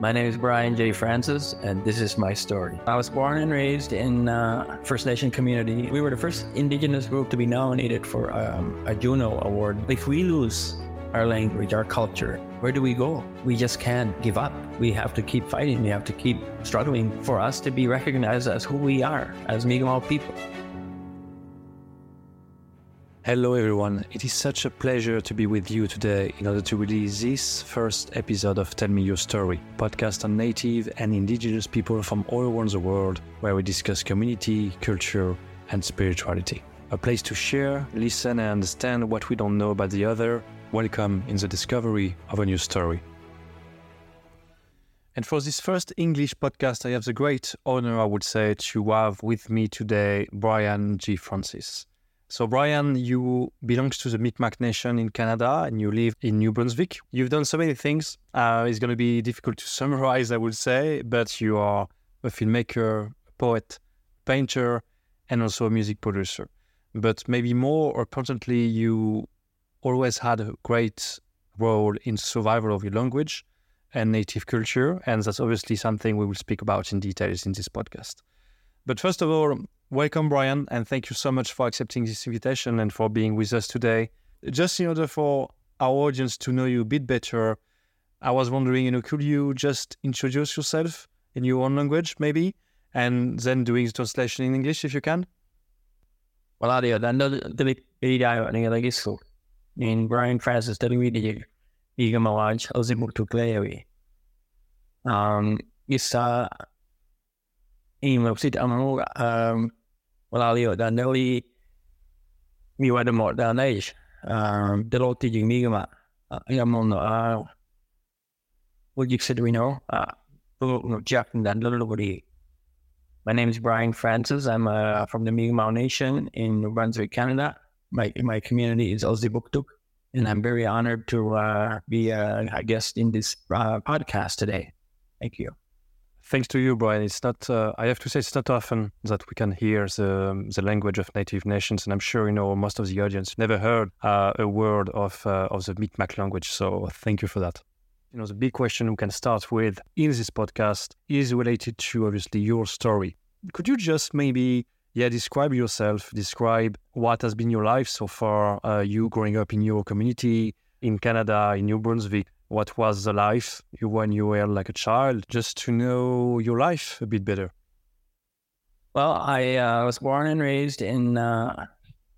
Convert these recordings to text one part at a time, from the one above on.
My name is Brian J. Francis, and this is my story. I was born and raised in uh, First Nation community. We were the first Indigenous group to be nominated for um, a Juno Award. If we lose our language, our culture, where do we go? We just can't give up. We have to keep fighting. We have to keep struggling for us to be recognized as who we are, as Mi'kmaq people. Hello, everyone. It is such a pleasure to be with you today in order to release this first episode of Tell Me Your Story, podcast on Native and Indigenous people from all around the world, where we discuss community, culture, and spirituality. A place to share, listen, and understand what we don't know about the other. Welcome in the discovery of a new story. And for this first English podcast, I have the great honor, I would say, to have with me today Brian J. Francis. So, Brian, you belong to the Mi'kmaq Nation in Canada and you live in New Brunswick. You've done so many things. Uh, it's going to be difficult to summarize, I would say, but you are a filmmaker, a poet, painter, and also a music producer. But maybe more importantly, you always had a great role in survival of your language and native culture. And that's obviously something we will speak about in details in this podcast. But first of all, Welcome, Brian, and thank you so much for accepting this invitation and for being with us today. Just in order for our audience to know you a bit better, I was wondering, you know, could you just introduce yourself in your own language, maybe, and then doing the translation in English if you can? Dia dan dili video ni lagi so. In Brian Francis dili video iga mawaj ozimu tu klewi. Um isa imo sit amamu um wala liyo dan dili mi wada mo dan age um dilo ti jing mi mo no uh what you said we know no Jack and dan dilo My name is Brian Francis. I'm uh, from the Mi'kmaq Nation in New Brunswick, Canada. My my community is Elsipogtog, and I'm very honored to uh, be uh, a guest in this uh, podcast today. Thank you. Thanks to you, Brian. It's not. Uh, I have to say, it's not often that we can hear the the language of Native nations, and I'm sure you know most of the audience never heard uh, a word of of the Mi'kmaq language. So thank you for that. You know, the big question we can start with in this podcast is related to obviously your story. Could you just maybe, yeah, describe yourself, describe what has been your life so far, uh, you growing up in your community in Canada, in New Brunswick? What was the life you when you were like a child, just to know your life a bit better? Well, I uh, was born and raised in uh,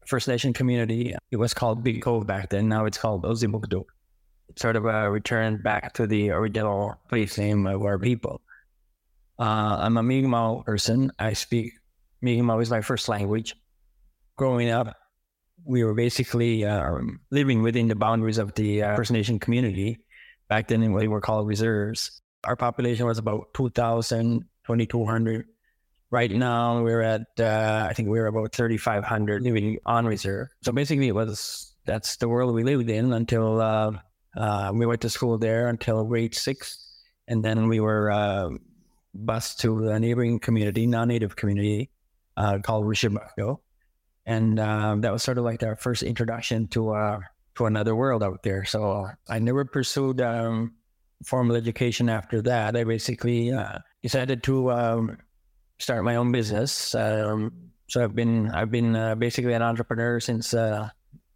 First Nation community. It was called Big Cove back then. Now it's called Elsipogtog sort of a return back to the original place name of our people. Uh, I'm a Mi'kmaq person. I speak Mi'kmaq is my first language. Growing up, we were basically uh, living within the boundaries of the uh, First Nation community. Back then, they were called reserves. Our population was about 2,000, 2,200. Right now, we're at, uh, I think we're about 3,500 living on reserve. So basically, it was that's the world we lived in until uh, uh, we went to school there until grade six, and then we were uh, bused to a neighboring community, non-native community uh, called Richibucto, and um, that was sort of like our first introduction to uh, to another world out there. So I never pursued um, formal education after that. I basically uh, decided to um, start my own business. Um, so I've been I've been uh, basically an entrepreneur since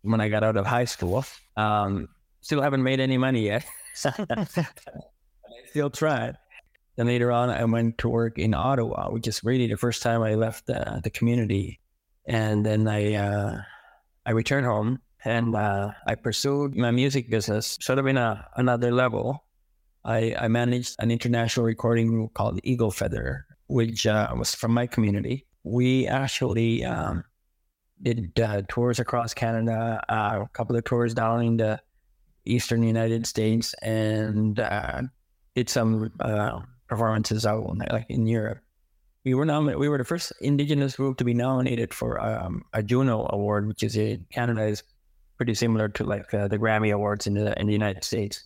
when I got out of high school. Um, still haven't made any money yet. Still tried. Then later on, I went to work in Ottawa, which is really the first time I left uh, the community. And then I uh, I returned home and uh, I pursued my music business, sort of in a, another level. I, I managed an international recording group called Eagle Feather, which uh, was from my community. We actually um, did uh, tours across Canada, uh, a couple of tours down in the Eastern United States and uh, did some uh, performances out like in Europe. We were nominated. We were the first Indigenous group to be nominated for um, a Juno Award, which is in Canada is pretty similar to like uh, the Grammy Awards in the in the United States.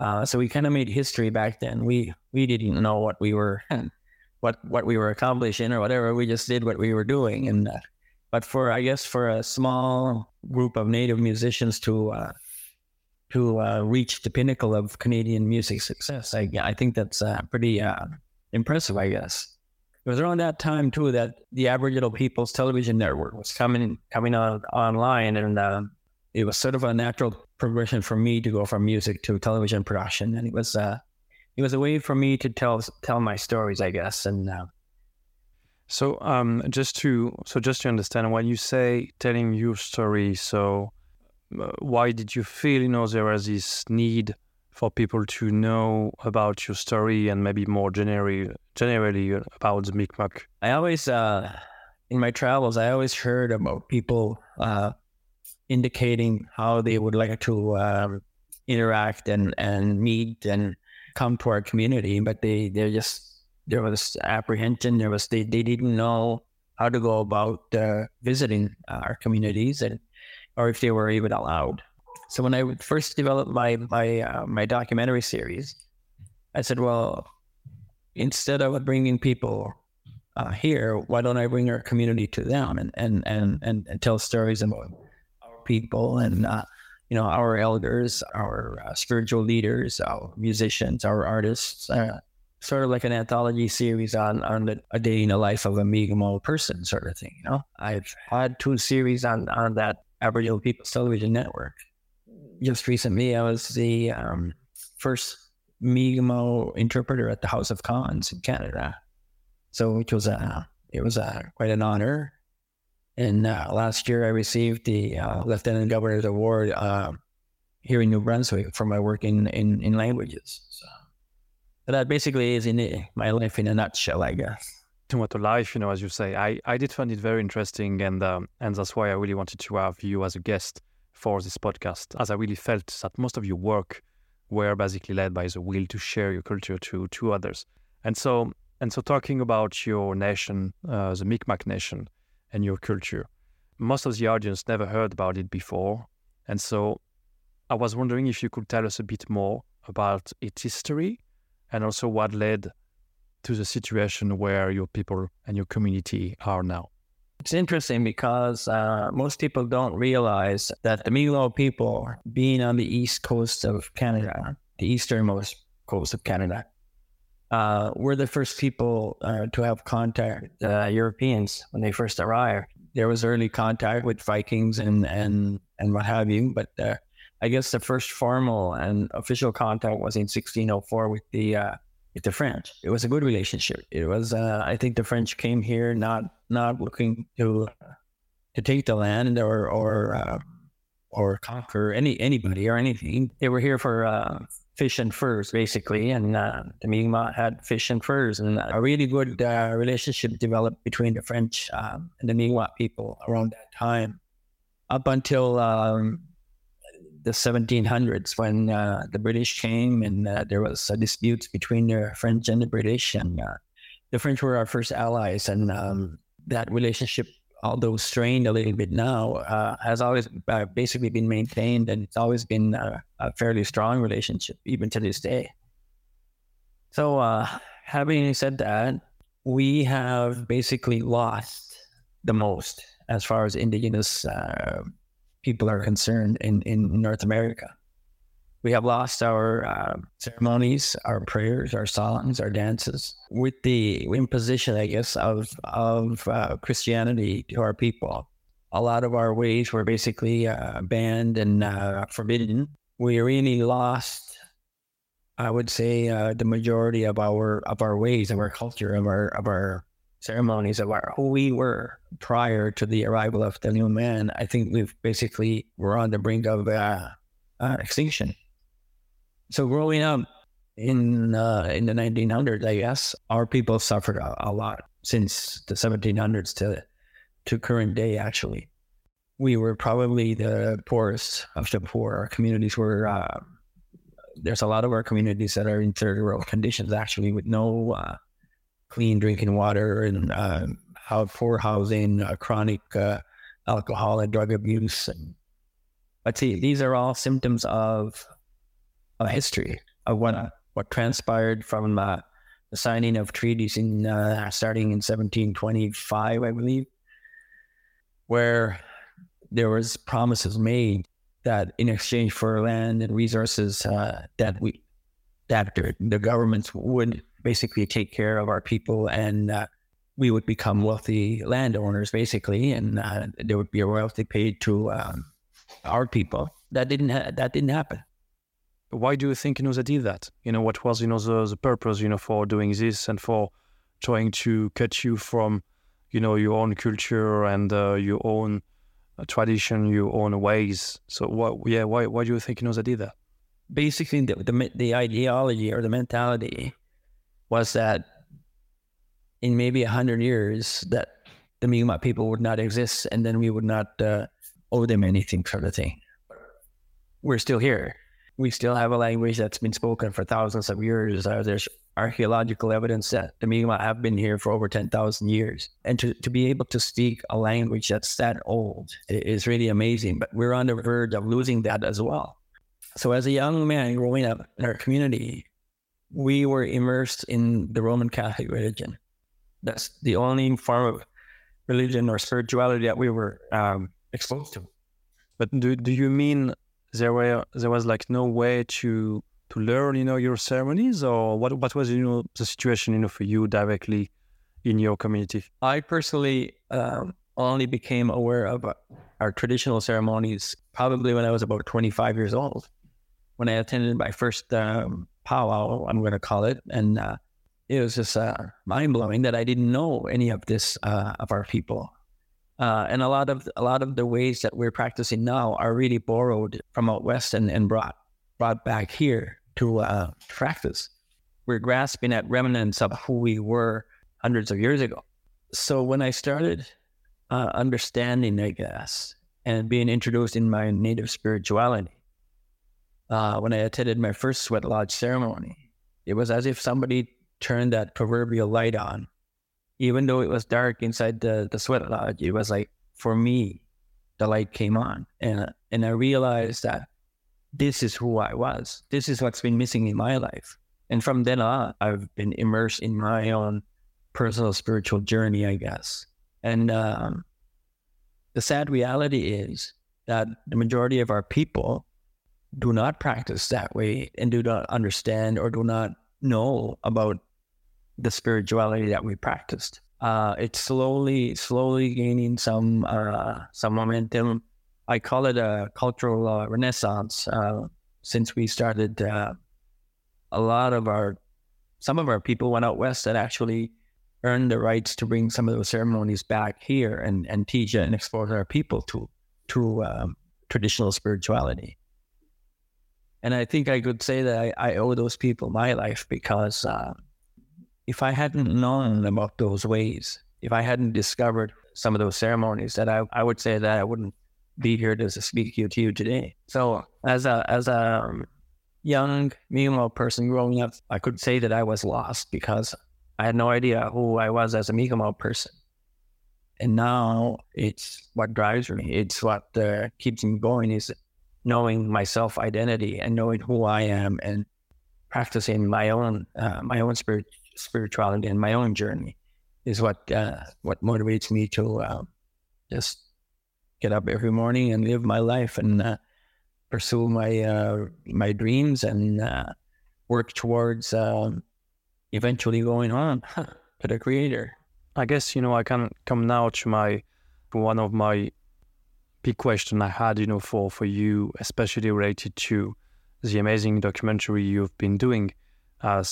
Uh, so we kind of made history back then. We we didn't know what we were what what we were accomplishing or whatever. We just did what we were doing, and uh, but for I guess for a small group of Native musicians to uh, to uh, reach the pinnacle of Canadian music success. I, I think that's uh, pretty impressive, I guess. It was around that time too that the Aboriginal People's Television Network was coming coming on online, and uh, it was sort of a natural progression for me to go from music to television production, and it was uh, it was a way for me to tell tell my stories, I guess, and. Uh, so um, just to so just to understand when you say telling your story, so uh, why did you feel you know there was this need for people to know about your story and maybe more generally generally about the Mi'kmaq? I always uh, in my travels I always heard about people uh, indicating how they would like to um, interact and and meet and come to our community, but they they're just there was apprehension. There was they, they didn't know how to go about uh, visiting our communities and or if they were even allowed. So when I first developed my my uh, my documentary series, I said, well, instead of bringing people uh, here, why don't I bring our community to them and and and and, and tell stories about people and uh, you know our elders, our uh, spiritual leaders, our musicians, our artists, uh, sort of like an anthology series on on the, a day in the life of a Mi'kmaq person, sort of thing. You know, I've had two series on on that Aboriginal People's Television Network. Just recently, I was the um, first Mi'kmaq interpreter at the House of Commons in Canada, so which was a it was a quite an honor. And uh, last year, I received the uh, Lieutenant Governor's Award uh, here in New Brunswick for my work in in, in languages. So that basically is in it, my life in a nutshell, I guess. To what a life, you know, as you say. I, I did find it very interesting, and um, and that's why I really wanted to have you as a guest for this podcast, as I really felt that most of your work were basically led by the will to share your culture to to others. And so and so, talking about your nation, uh, the Mi'kmaq nation, and your culture, most of the audience never heard about it before, and so I was wondering if you could tell us a bit more about its history and also what led to the situation where your people and your community are now? It's interesting because uh, most people don't realize that the Mi'kmaq people, being on the east coast of Canada, the easternmost coast of Canada, uh, were the first people uh, to have contact uh, Europeans when they first arrived. There was early contact with Vikings and and and what have you, but uh, I guess the first formal and official contact was in 1604 with the uh, with the French. It was a good relationship. It was, I think, the French came here not not looking to to take the land or or or conquer any anybody or anything. They were here for fish and furs, basically, and uh, the Mi'kmaq had fish and furs, and a really good uh, relationship developed between the French um, and the Mi'kmaq people around that time, up until. Um, the 1700s when uh, the British came and uh, there was a dispute between the French and the British, and uh, the French were our first allies, and um, that relationship, although strained a little bit now, uh, has always uh, basically been maintained, and it's always been a fairly strong relationship even to this day. So, having said that, we have basically lost the most as far as indigenous people are concerned in, in North America. We have lost our uh, ceremonies, our prayers, our songs, our dances with the imposition, I guess, of of uh, Christianity to our people. A lot of our ways were basically uh, banned and uh, forbidden. We really lost, I would say, uh, the majority of our of our ways, of our culture, of our of our ceremonies of our, who we were prior to the arrival of the new man, I think we've basically we're on the brink of uh, uh, extinction. So growing up in uh, in the 1900s, I guess our people suffered a, a, lot since the 1700s to to current day. Actually, we were probably the poorest of the poor. Our communities were. Uh, there's a lot of our communities that are in third world conditions, actually, with no uh, clean drinking water and uh, poor housing, uh, chronic uh, alcohol and drug abuse. And, but see, these are all symptoms of a history of what what transpired from uh, the signing of treaties in uh, starting in 1725, I believe, where there was promises made that in exchange for land and resources, uh, that we that the governments would basically take care of our people and uh, we would become wealthy landowners, basically, and uh, there would be a royalty paid to um, our people. That didn't ha- that didn't happen. Why do you think you did that? You know what was you know the, purpose you know for doing this and for trying to cut you from you know your own culture and uh, your own uh, tradition, your own ways. So what? Yeah, why why do you think you did that? Basically, the the, the ideology or the mentality was that in maybe a hundred years that the Mi'kmaq people would not exist, and then we would not uh, owe them anything, sort of thing. We're still here. We still have a language that's been spoken for thousands of years. Uh, there's archaeological evidence that the Mi'kmaq have been here for over 10,000 years. And to, to be able to speak a language that's that old is really amazing. But we're on the verge of losing that as well. So, as a young man growing up in our community, we were immersed in the Roman Catholic religion. That's the only form of religion or spirituality that we were um, exposed to. But do, do you mean there were there was like no way to to learn, you know, your ceremonies, or what what was you know the situation, you know, for you directly in your community? I personally um, only became aware of our traditional ceremonies probably when I was about 25 years old, when I attended my first um, powwow, I'm going to call it, and uh, it was just uh, mind blowing that I didn't know any of this uh, of our people. Uh, and a lot of a lot of the ways that we're practicing now are really borrowed from out west and, and brought brought back here to uh, practice. We're grasping at remnants of who we were hundreds of years ago. So when I started uh, understanding, I guess, and being introduced in my native spirituality, uh, when I attended my first sweat lodge ceremony, it was as if somebody turned that proverbial light on. Even though it was dark inside the, the sweat lodge, it was like, for me, the light came on. And, and I realized that this is who I was. This is what's been missing in my life. And from then on, I've been immersed in my own personal spiritual journey, I guess. And um, the sad reality is that the majority of our people do not practice that way and do not understand or do not know about the spirituality that we practiced. Uh, it's slowly, slowly gaining some uh, some momentum. I call it a cultural uh, renaissance uh, since we started. Uh, a lot of our, some of our people went out west and actually earned the rights to bring some of those ceremonies back here and, and teach and expose our people to to um, traditional spirituality. And I think I could say that I, I owe those people my life because uh, if I hadn't known about those ways, if I hadn't discovered some of those ceremonies, that I, I would say that I wouldn't be here to speak to you today. So as a as a um, young Mi'kmaq person growing up, I could say that I was lost because I had no idea who I was as a Mi'kmaq person. And now it's what drives me. It's what uh, keeps me going. Is knowing my self identity and knowing who I am and practicing my own uh, my own spirit, spirituality and my own journey is what uh, what motivates me to uh, just get up every morning and live my life and uh, pursue my uh, my dreams and uh, work towards um, eventually going on to the creator. I guess you know I can come now to my one of my big question I had, you know, for for you, especially related to the amazing documentary you've been doing, uh,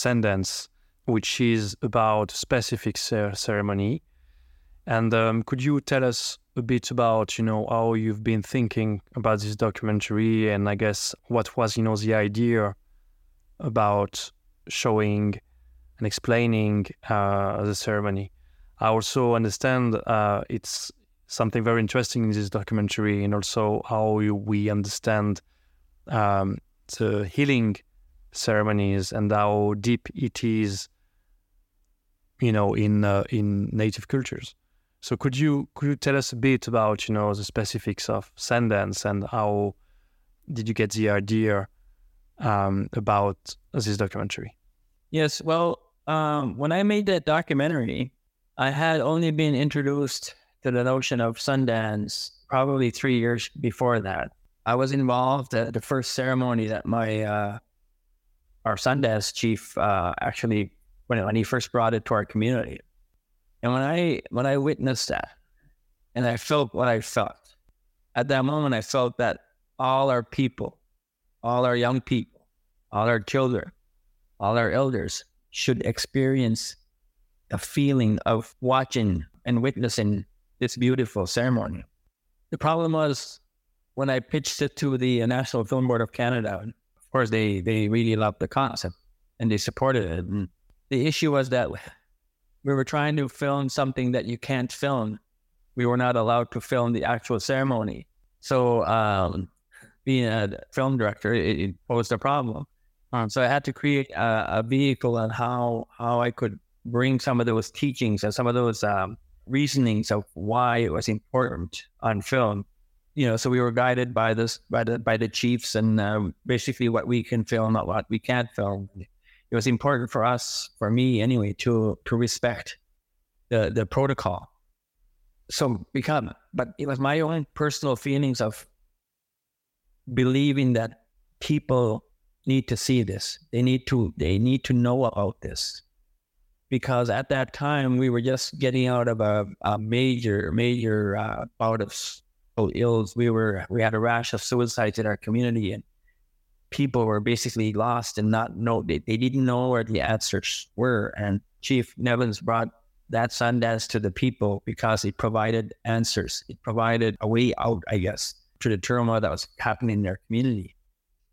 which is about specific cer- ceremony. And um, could you tell us a bit about, you know, how you've been thinking about this documentary, and I guess what was, you know, the idea about showing and explaining uh, the ceremony. I also understand uh, it's something very interesting in this documentary, and also how we understand um, the healing ceremonies and how deep it is, you know, in uh, in native cultures. So could you could you tell us a bit about you know the specifics of Sundance and how did you get the idea um, about this documentary? Yes, well, um, when I made that documentary, I had only been introduced to the notion of Sundance probably three years before that. I was involved at the first ceremony that my uh, our Sundance chief uh, actually when when he first brought it to our community, and when I when I witnessed that, and I felt what I felt at that moment, I felt that all our people, all our young people, all our children, all our elders should experience a feeling of watching and witnessing this beautiful ceremony. The problem was when I pitched it to the National Film Board of Canada, of course, they, they really loved the concept and they supported it. And the issue was that we were trying to film something that you can't film. We were not allowed to film the actual ceremony. So, um, being a film director, it, it posed a problem. Um, so I had to create a, a, vehicle on how how I could bring some of those teachings and some of those um, reasonings of why it was important on film. You know, so we were guided by this by the by the chiefs and uh, basically what we can film, not what we can't film. It was important for us, for me anyway, to to respect the the protocol. So become, but it was my own personal feelings of believing that people need to see this. They need to they need to know about this. Because at that time we were just getting out of a, a major, major uh, bout of ills. We were we had a rash of suicides in our community and people were basically lost and not know they, they didn't know where the answers were. And Chief Nevins brought that Sundance to the people because it provided answers. It provided a way out, I guess, to the turmoil that was happening in their community.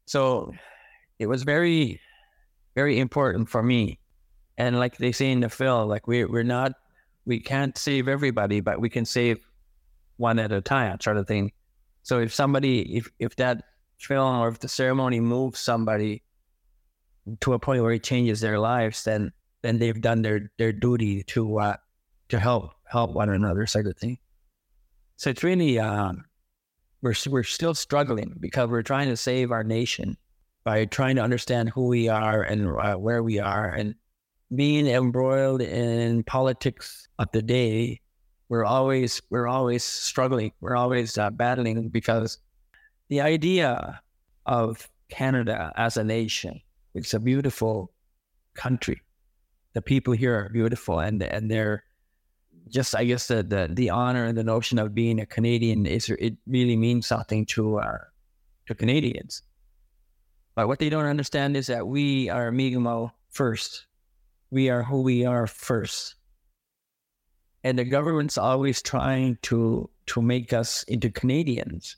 So it was very, very important for me. And like they say in the film, like we we're not, we can't save everybody, but we can save one at a time, sort of thing. So if somebody, if if that film or if the ceremony moves somebody to a point where it changes their lives, then then they've done their their duty to uh, to help help one another, sort of thing. So it's really um, we're we're still struggling because we're trying to save our nation by trying to understand who we are and uh, where we are and being embroiled in politics of the day we're always we're always struggling we're always uh, battling because the idea of canada as a nation it's a beautiful country the people here are beautiful and and they're just i guess the the, the honor and the notion of being a canadian is it really means something to our to canadians but what they don't understand is that we are Mi'kmaq first. We are who we are first. And the government's always trying to to make us into Canadians.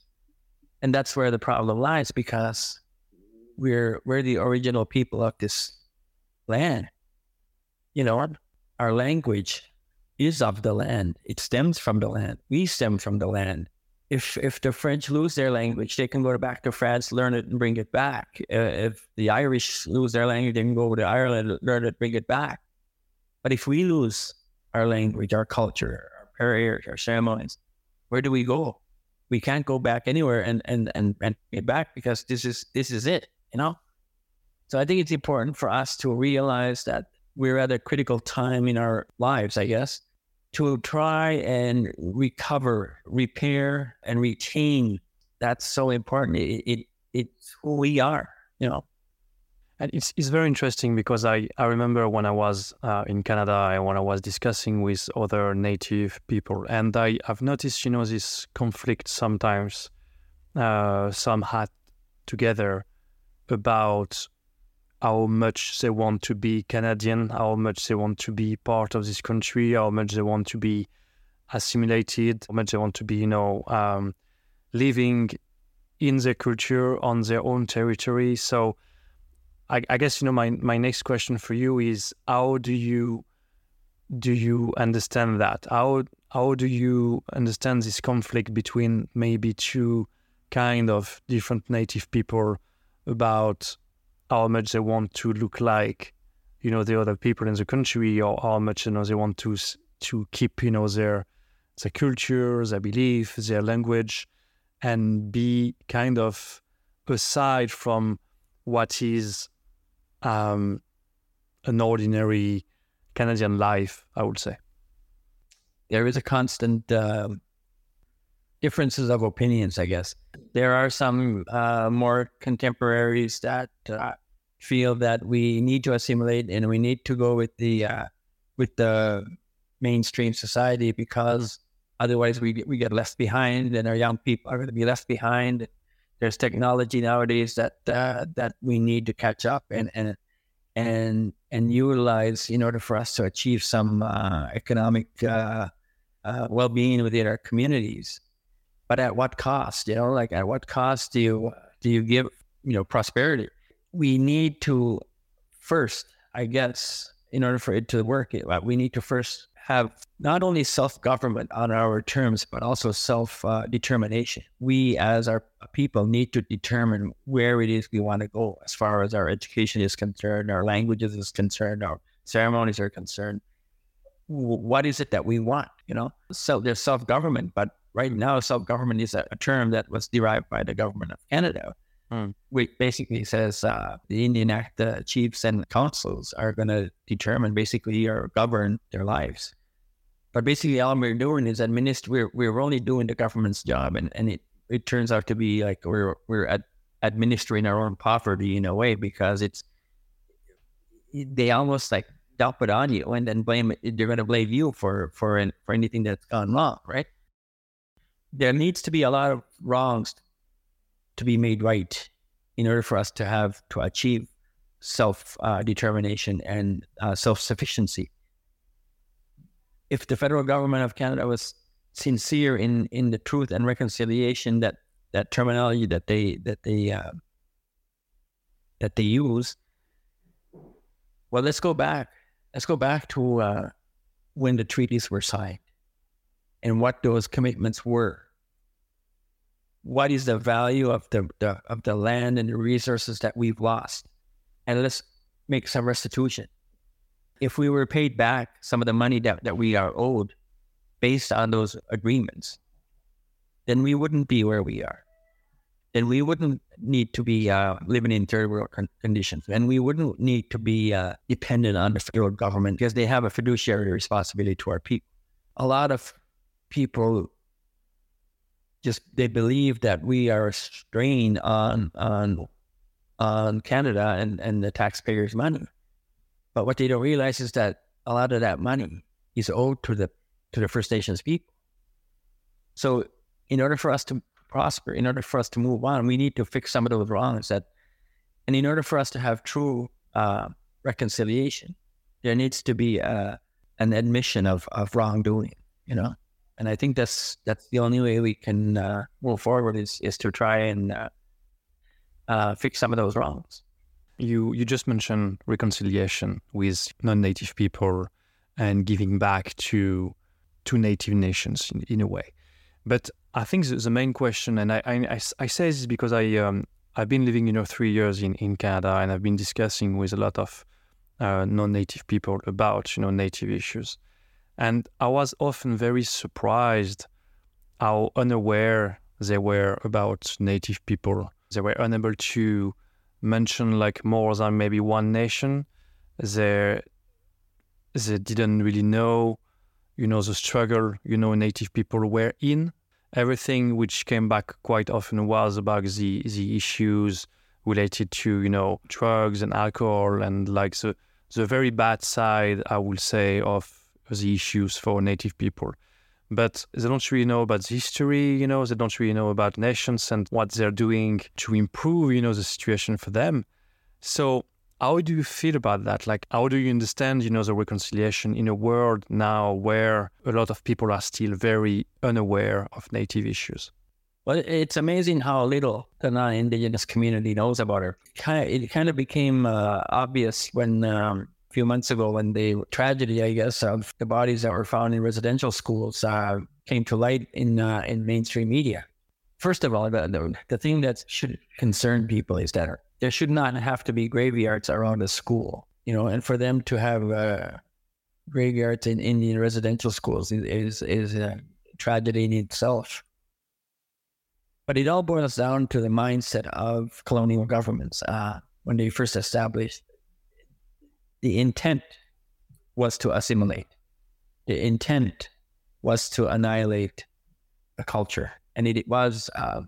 And that's where the problem lies because we're we're the original people of this land. You know, our language is of the land. It stems from the land. We stem from the land if if the French lose their language, they can go back to France, learn it, and bring it back. Uh, if the Irish lose their language, they can go over to Ireland, learn it, bring it back. But if we lose our language, our culture, our prayers, our ceremonies, where do we go? We can't go back anywhere and and and, and get back because this is this is it, you know. So I think it's important for us to realize that we're at a critical time in our lives, I guess, to try and recover, repair, and retain. That's so important. It, it it's who we are, you know. And it's it's very interesting because I, I remember when I was uh, in Canada and when I was discussing with other native people, and I have noticed, you know, this conflict sometimes. Uh, some had together about how much they want to be Canadian, how much they want to be part of this country, how much they want to be assimilated, how much they want to be, you know, um, living in their culture on their own territory. So, I, I, guess you know my my next question for you is how do you do you understand that? How how do you understand this conflict between maybe two kind of different native people about how much they want to look like, you know, the other people in the country, or how much you know they want to to keep, you know, their their culture, their belief, their language, and be kind of aside from what is um, an ordinary Canadian life, I would say. There is a constant uh, differences of opinions, I guess. There are some uh, more contemporaries that uh, feel that we need to assimilate and we need to go with the uh, with the mainstream society because otherwise we we get left behind and our young people are going to be left behind. There's technology nowadays that uh, that we need to catch up and and and and utilize in order for us to achieve some uh, economic uh, uh, well-being within our communities. But at what cost? You know, like at what cost do you do you give you know prosperity? We need to first, I guess, in order for it to work, we need to first have not only self government on our terms, but also self uh, determination. We, as our people, need to determine where it is we want to go as far as our education is concerned, our languages is concerned, our ceremonies are concerned. What is it that we want? You know, so there's self government, but right now, self government is a, a, term that was derived by the government of Canada. Mm. Which basically says uh, the Indian Act, the chiefs and councils are going to determine basically or govern their lives. But basically, all we're doing is administer. We're we're only doing the government's job, and, and it, it turns out to be like we're we're ad- administering our own poverty in a way because it's they almost like dump it on you and then blame it. They're going to blame you for for for anything that's gone wrong, right? There needs to be a lot of wrongs to be made right in order for us to have to achieve self uh, determination and uh, self sufficiency if the federal government of Canada was sincere in in the truth and reconciliation that that terminology that they that they uh, that they use. Well, let's go back. Let's go back to uh, when the treaties were signed and what those commitments were. What is the value of the, the of the land and the resources that we've lost, and let's make some restitution if we were paid back some of the money that, that we are owed based on those agreements, then we wouldn't be where we are. Then we wouldn't need to be uh, living in third world con- conditions, and we wouldn't need to be uh, dependent on the federal government because they have a fiduciary responsibility to our people. A lot of people just they believe that we are a strain on on on Canada and, and the taxpayers' money. But what they don't realize is that a lot of that money is owed to the to the First Nations people. So in order for us to prosper, in order for us to move on, we need to fix some of those wrongs that and in order for us to have true uh, reconciliation, there needs to be uh, an admission of, of wrongdoing, you know? And I think that's that's the only way we can uh, move forward is is to try and uh, uh, fix some of those wrongs. You you just mentioned reconciliation with non-native people and giving back to to native nations in, in a way. But I think the, the main question, and I, I, I say this because I um, I've been living you know three years in, in Canada, and I've been discussing with a lot of uh, non-native people about you know native issues, and I was often very surprised how unaware they were about native people. They were unable to mention like more than maybe one nation. They they didn't really know, you know, the struggle, you know, native people were in. Everything which came back quite often was about the the issues related to, you know, drugs and alcohol and like the the very bad side, I will say, of the issues for native people but they don't really know about the history, you know, they don't really know about nations and what they're doing to improve, you know, the situation for them. So how do you feel about that? Like, how do you understand, you know, the reconciliation in a world now where a lot of people are still very unaware of native issues? Well, it's amazing how little the non-indigenous community knows about it. It kind of became uh, obvious when um, few months ago when the tragedy, I guess, of the bodies that were found in residential schools uh, came to light in uh, in mainstream media. First of all, the, the thing that should concern people is that there should not have to be graveyards around a school, you know, and for them to have uh, graveyards in Indian residential schools is is a tragedy in itself. But it all boils down to the mindset of colonial governments uh, when they first established the intent was to assimilate. The intent was to annihilate a culture, and it, it was uh,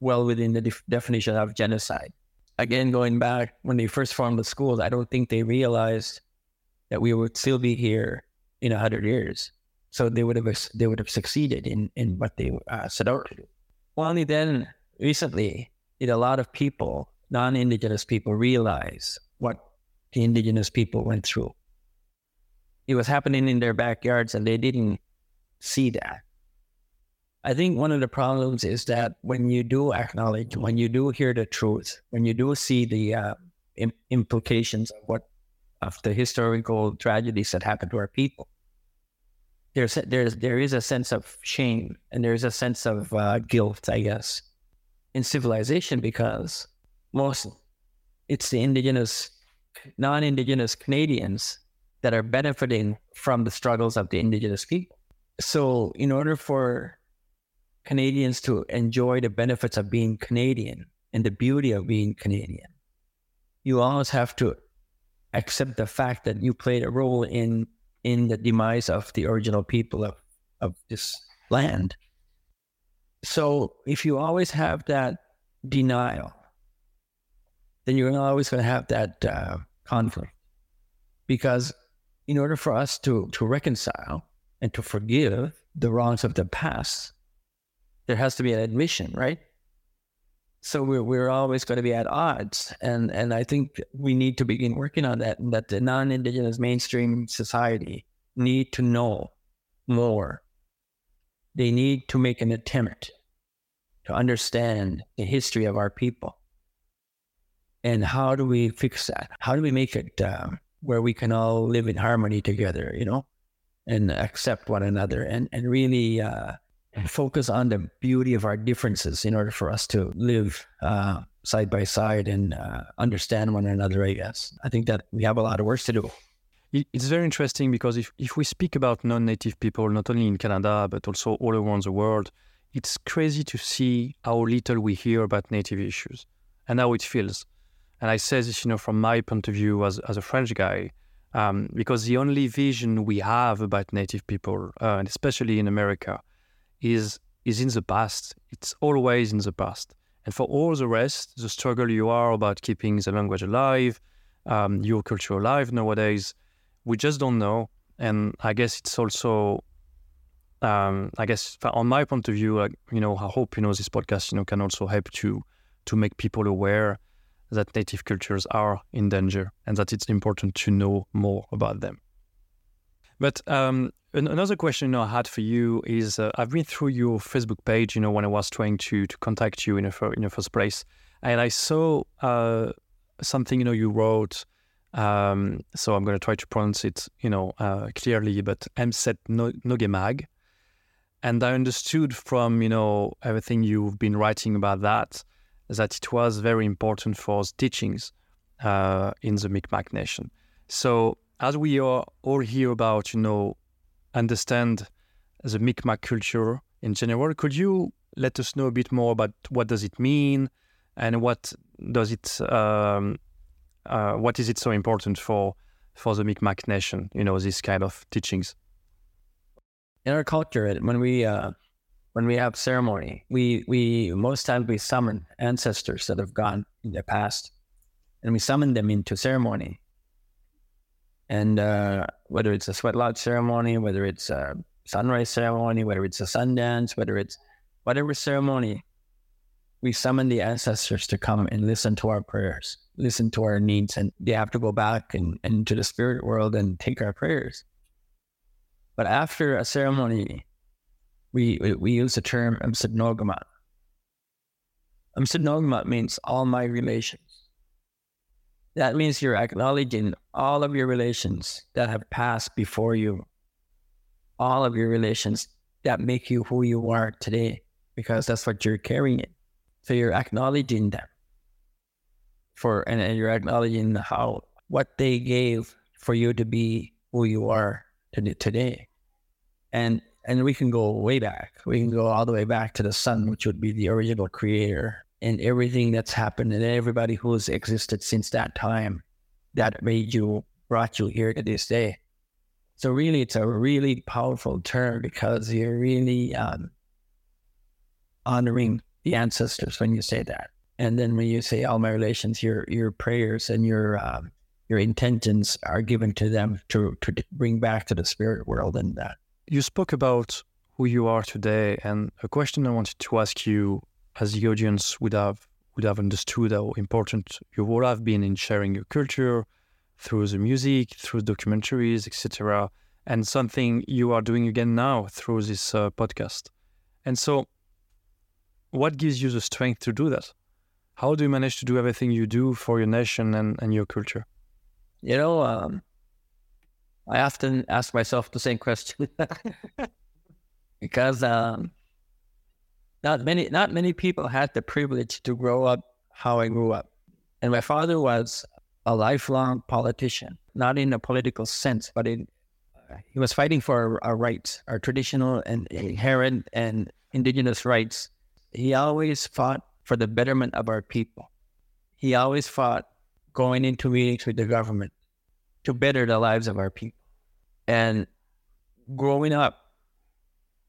well within the def- definition of genocide. Again, going back when they first formed the schools, I don't think they realized that we would still be here in a hundred years. So they would have they would have succeeded in in what they uh, set out to do. Well, only then recently did a lot of people, non-indigenous people, realize what the indigenous people went through. It was happening in their backyards, and they didn't see that. I think one of the problems is that when you do acknowledge, when you do hear the truth, when you do see the uh, implications of what of the historical tragedies that happened to our people, there's there's there is a sense of shame and there's a sense of uh, guilt, I guess, in civilization because most it's the indigenous, non-indigenous Canadians that are benefiting from the struggles of the indigenous people. So, in order for Canadians to enjoy the benefits of being Canadian and the beauty of being Canadian, you always have to accept the fact that you played a role in in the demise of the original people of, of this land. So if you always have that denial, then you're always going to have that uh, conflict. Because in order for us to, to reconcile and to forgive the wrongs of the past, there has to be an admission, right? So we're, we're always going to be at odds. And, and I think we need to begin working on that, and that the non Indigenous mainstream society need to know more. They need to make an attempt to understand the history of our people. And how do we fix that? How do we make it uh, where we can all live in harmony together, you know, and accept one another and, and really uh, focus on the beauty of our differences in order for us to live uh, side by side and uh, understand one another, I guess. I think that we have a lot of work to do. It's very interesting because if, if we speak about non native people, not only in Canada, but also all around the world, it's crazy to see how little we hear about native issues and how it feels. And I say this, you know, from my point of view as, as a French guy, um, because the only vision we have about native people, uh, and especially in America, is is in the past. It's always in the past. And for all the rest, the struggle you are about keeping the language alive, um, your culture alive nowadays, we just don't know. And I guess it's also, um, I guess, on my point of view, like, you know, I hope you know this podcast, you know, can also help to to make people aware that native cultures are in danger and that it's important to know more about them. But um, another question I had for you is uh, I've been through your Facebook page, you know, when I was trying to to contact you in the, in the first place, and I saw uh, something you know you wrote. Um, so I'm going to try to pronounce it, you know, uh, clearly, but Msit No'kmaq. And I understood from, you know, everything you've been writing about that, that it was very important for teachings uh, in the Mi'kmaq Nation. So as we are all here about, you know, understand the Mi'kmaq culture in general, could you let us know a bit more about what does it mean and what does it, um, uh, what is it so important for for the Mi'kmaq Nation? You know, these kind of teachings. In our culture, when we uh, when we have ceremony, we we most times we summon ancestors that have gone in the past, and we summon them into ceremony and uh, whether it's a sweat lodge ceremony, whether it's a sunrise ceremony, whether it's a sundance, whether it's whatever ceremony, we summon the ancestors to come and listen to our prayers, listen to our needs, and they have to go back and, into the spirit world and take our prayers. But after a ceremony, we we, use the term Msit No'kmaq. Amsidnogamat means all my relations. That means you're acknowledging all of your relations that have passed before you, all of your relations that make you who you are today, because that's what you're carrying. So you're acknowledging them for, and, and you're acknowledging how what they gave for you to be who you are today. And and we can go way back. We can go all the way back to the sun, which would be the original creator and everything that's happened and everybody who's existed since that time that made you brought you here to this day. So really, it's a really powerful term because you're really um, honoring the ancestors when you say that. And then when you say all my relations, your your prayers and your um, your intentions are given to them to to bring back to the spirit world and that. You spoke about who you are today, and a question I wanted to ask you, as the audience would have would have understood how important you would have been in sharing your culture through the music, through documentaries, etc., and something you are doing again now through this uh, podcast. And so, what gives you the strength to do that? How do you manage to do everything you do for your nation and, and your culture? You know, um, I often ask myself the same question because um, not many not many people had the privilege to grow up how I grew up, and my father was a lifelong politician, not in a political sense, but in he was fighting for our, our rights, our traditional and inherent and indigenous rights. He always fought for the betterment of our people. He always fought going into meetings with the government to better the lives of our people. And growing up,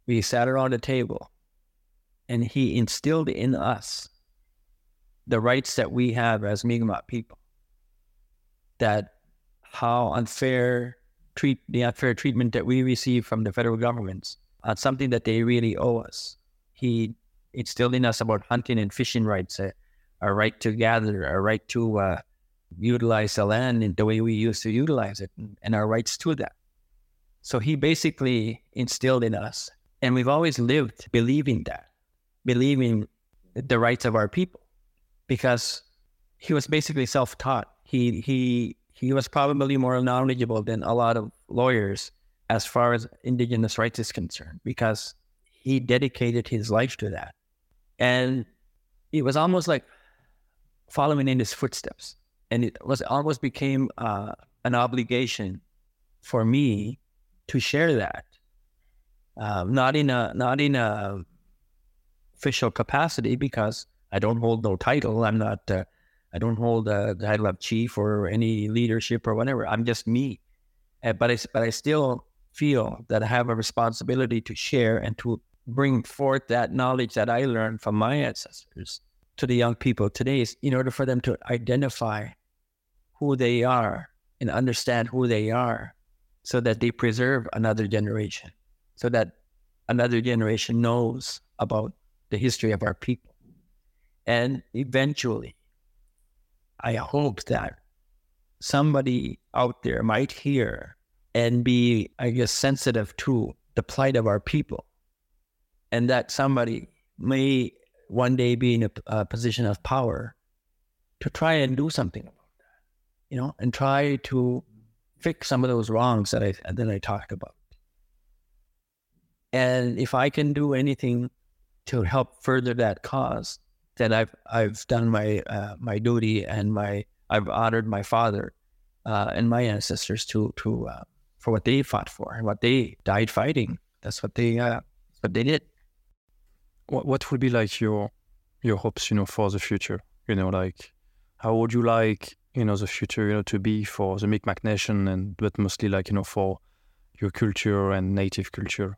we sat around the table and he instilled in us the rights that we have as Mi'kmaq people that how unfair treat the unfair treatment that we receive from the federal governments on uh, something that they really owe us. He instilled in us about hunting and fishing rights, a, our right to gather, a right to uh, utilize the land in the way we used to utilize it, and, our rights to that. So he basically instilled in us, and we've always lived believing that, believing the rights of our people, because he was basically self-taught. He he he was probably more knowledgeable than a lot of lawyers as far as indigenous rights is concerned because he dedicated his life to that. And it was almost like following in his footsteps and it was almost became uh, an obligation for me to share that uh, not in a not in a official capacity because I don't hold no title. I'm not uh, I don't hold the title of chief or any leadership or whatever. I'm just me. But I, but I still feel that I have a responsibility to share and to bring forth that knowledge that I learned from my ancestors to the young people today in order for them to identify who they are and understand who they are so that they preserve another generation, so that another generation knows about the history of our people. And eventually, I hope that somebody out there might hear and be, I guess, sensitive to the plight of our people. And that somebody may one day be in a, a position of power to try and do something you know, and try to fix some of those wrongs that I that I talked about. And if I can do anything to help further that cause, then I've I've done my uh, my duty and my I've honored my father uh, and my ancestors to to uh, for what they fought for and what they died fighting. That's what they uh, what they did. What what would be like your your hopes, you know, for the future? You know, like how would you like you know the future, you know, to be for the Mi'kmaq Nation and but mostly like you know for your culture and native culture.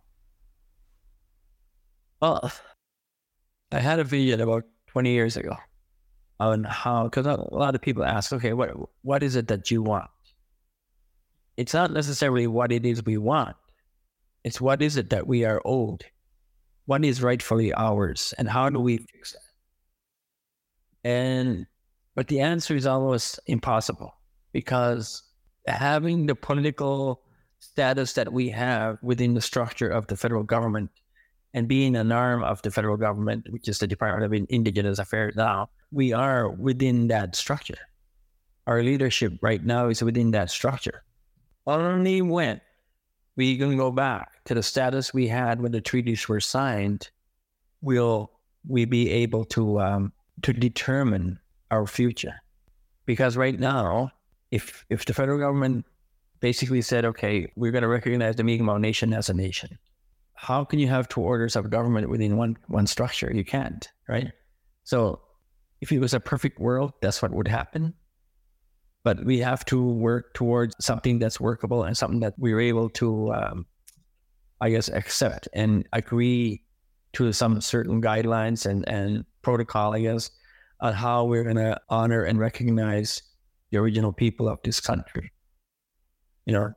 Well, I had a vision about 20 years ago on how, because a lot of people ask, okay, what what is it that you want? It's not necessarily what it is we want. It's what is it that we are owed? What is rightfully ours? And how do we fix that? And, but the answer is almost impossible because having the political status that we have within the structure of the federal government and being an arm of the federal government, which is the Department of Indigenous Affairs now, we are within that structure. Our leadership right now is within that structure. Only when we can go back to the status we had when the treaties were signed, will we be able to um, to determine our future. Because right now, if if the federal government basically said, okay, we're going to recognize the Mi'kmaq Nation as a nation, how can you have two orders of government within one one structure? You can't, right? So if it was a perfect world, that's what would happen. But we have to work towards something that's workable and something that we're able to, um, I guess, accept and agree to some certain guidelines and, and protocol, I guess, on how we're going to honor and recognize the original people of this country. You know,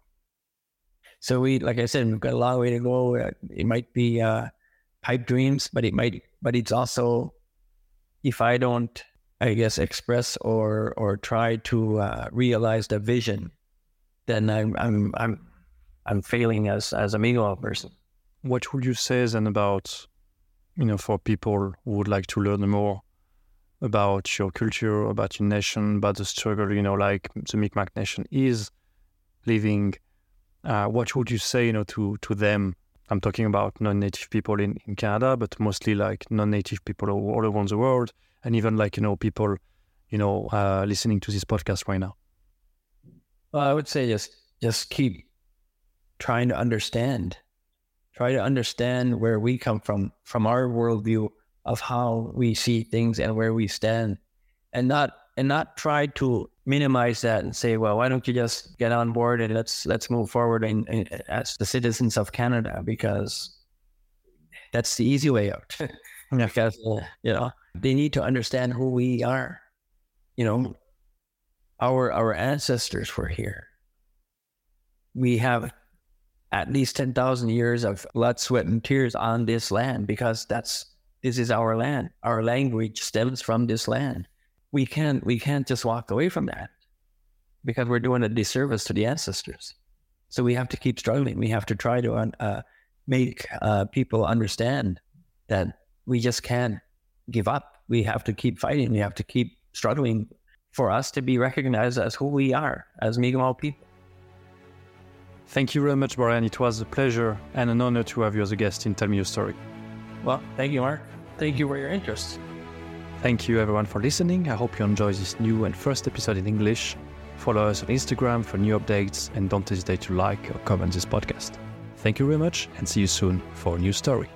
so we, like I said, we've got a long way to go. Uh, it might be uh, pipe dreams, but it might, but it's also, if I don't, I guess, express or or try to uh, realize the vision, then I'm I'm I'm I'm failing as as a Mi'kmaq person. What would you say then about, you know, for people who would like to learn more about your culture, about your nation, about the struggle, you know, like the Mi'kmaq Nation is living. Uh, what would you say, you know, to to them? I'm talking about non-native people in, in Canada, but mostly like non-native people all around the world, and even like you know people, you know, uh, listening to this podcast right now. Well, I would say just just keep trying to understand, try to understand where we come from, from our worldview of how we see things and where we stand, and not and not try to minimize that and say, well, why don't you just get on board and let's let's move forward and, and as the citizens of Canada because that's the easy way out. because uh, you know they need to understand who we are. You know, our our ancestors were here. We have at least ten thousand years of blood, sweat, and tears on this land because that's this is our land. Our language stems from this land we can't we can't just walk away from that because we're doing a disservice to the ancestors. So we have to keep struggling. We have to try to uh, make uh, people understand that we just can't give up. We have to keep fighting. We have to keep struggling for us to be recognized as who we are as Mi'kmaq people. Thank you very much, Brian. It was a pleasure and an honor to have you as a guest in Tell Me Your Story. Well, thank you, Mark. Thank you for your interest. Thank you everyone for listening. I hope you enjoy this new and first episode in English. Follow us on Instagram for new updates and don't hesitate to like or comment this podcast. Thank you very much and see you soon for a new story.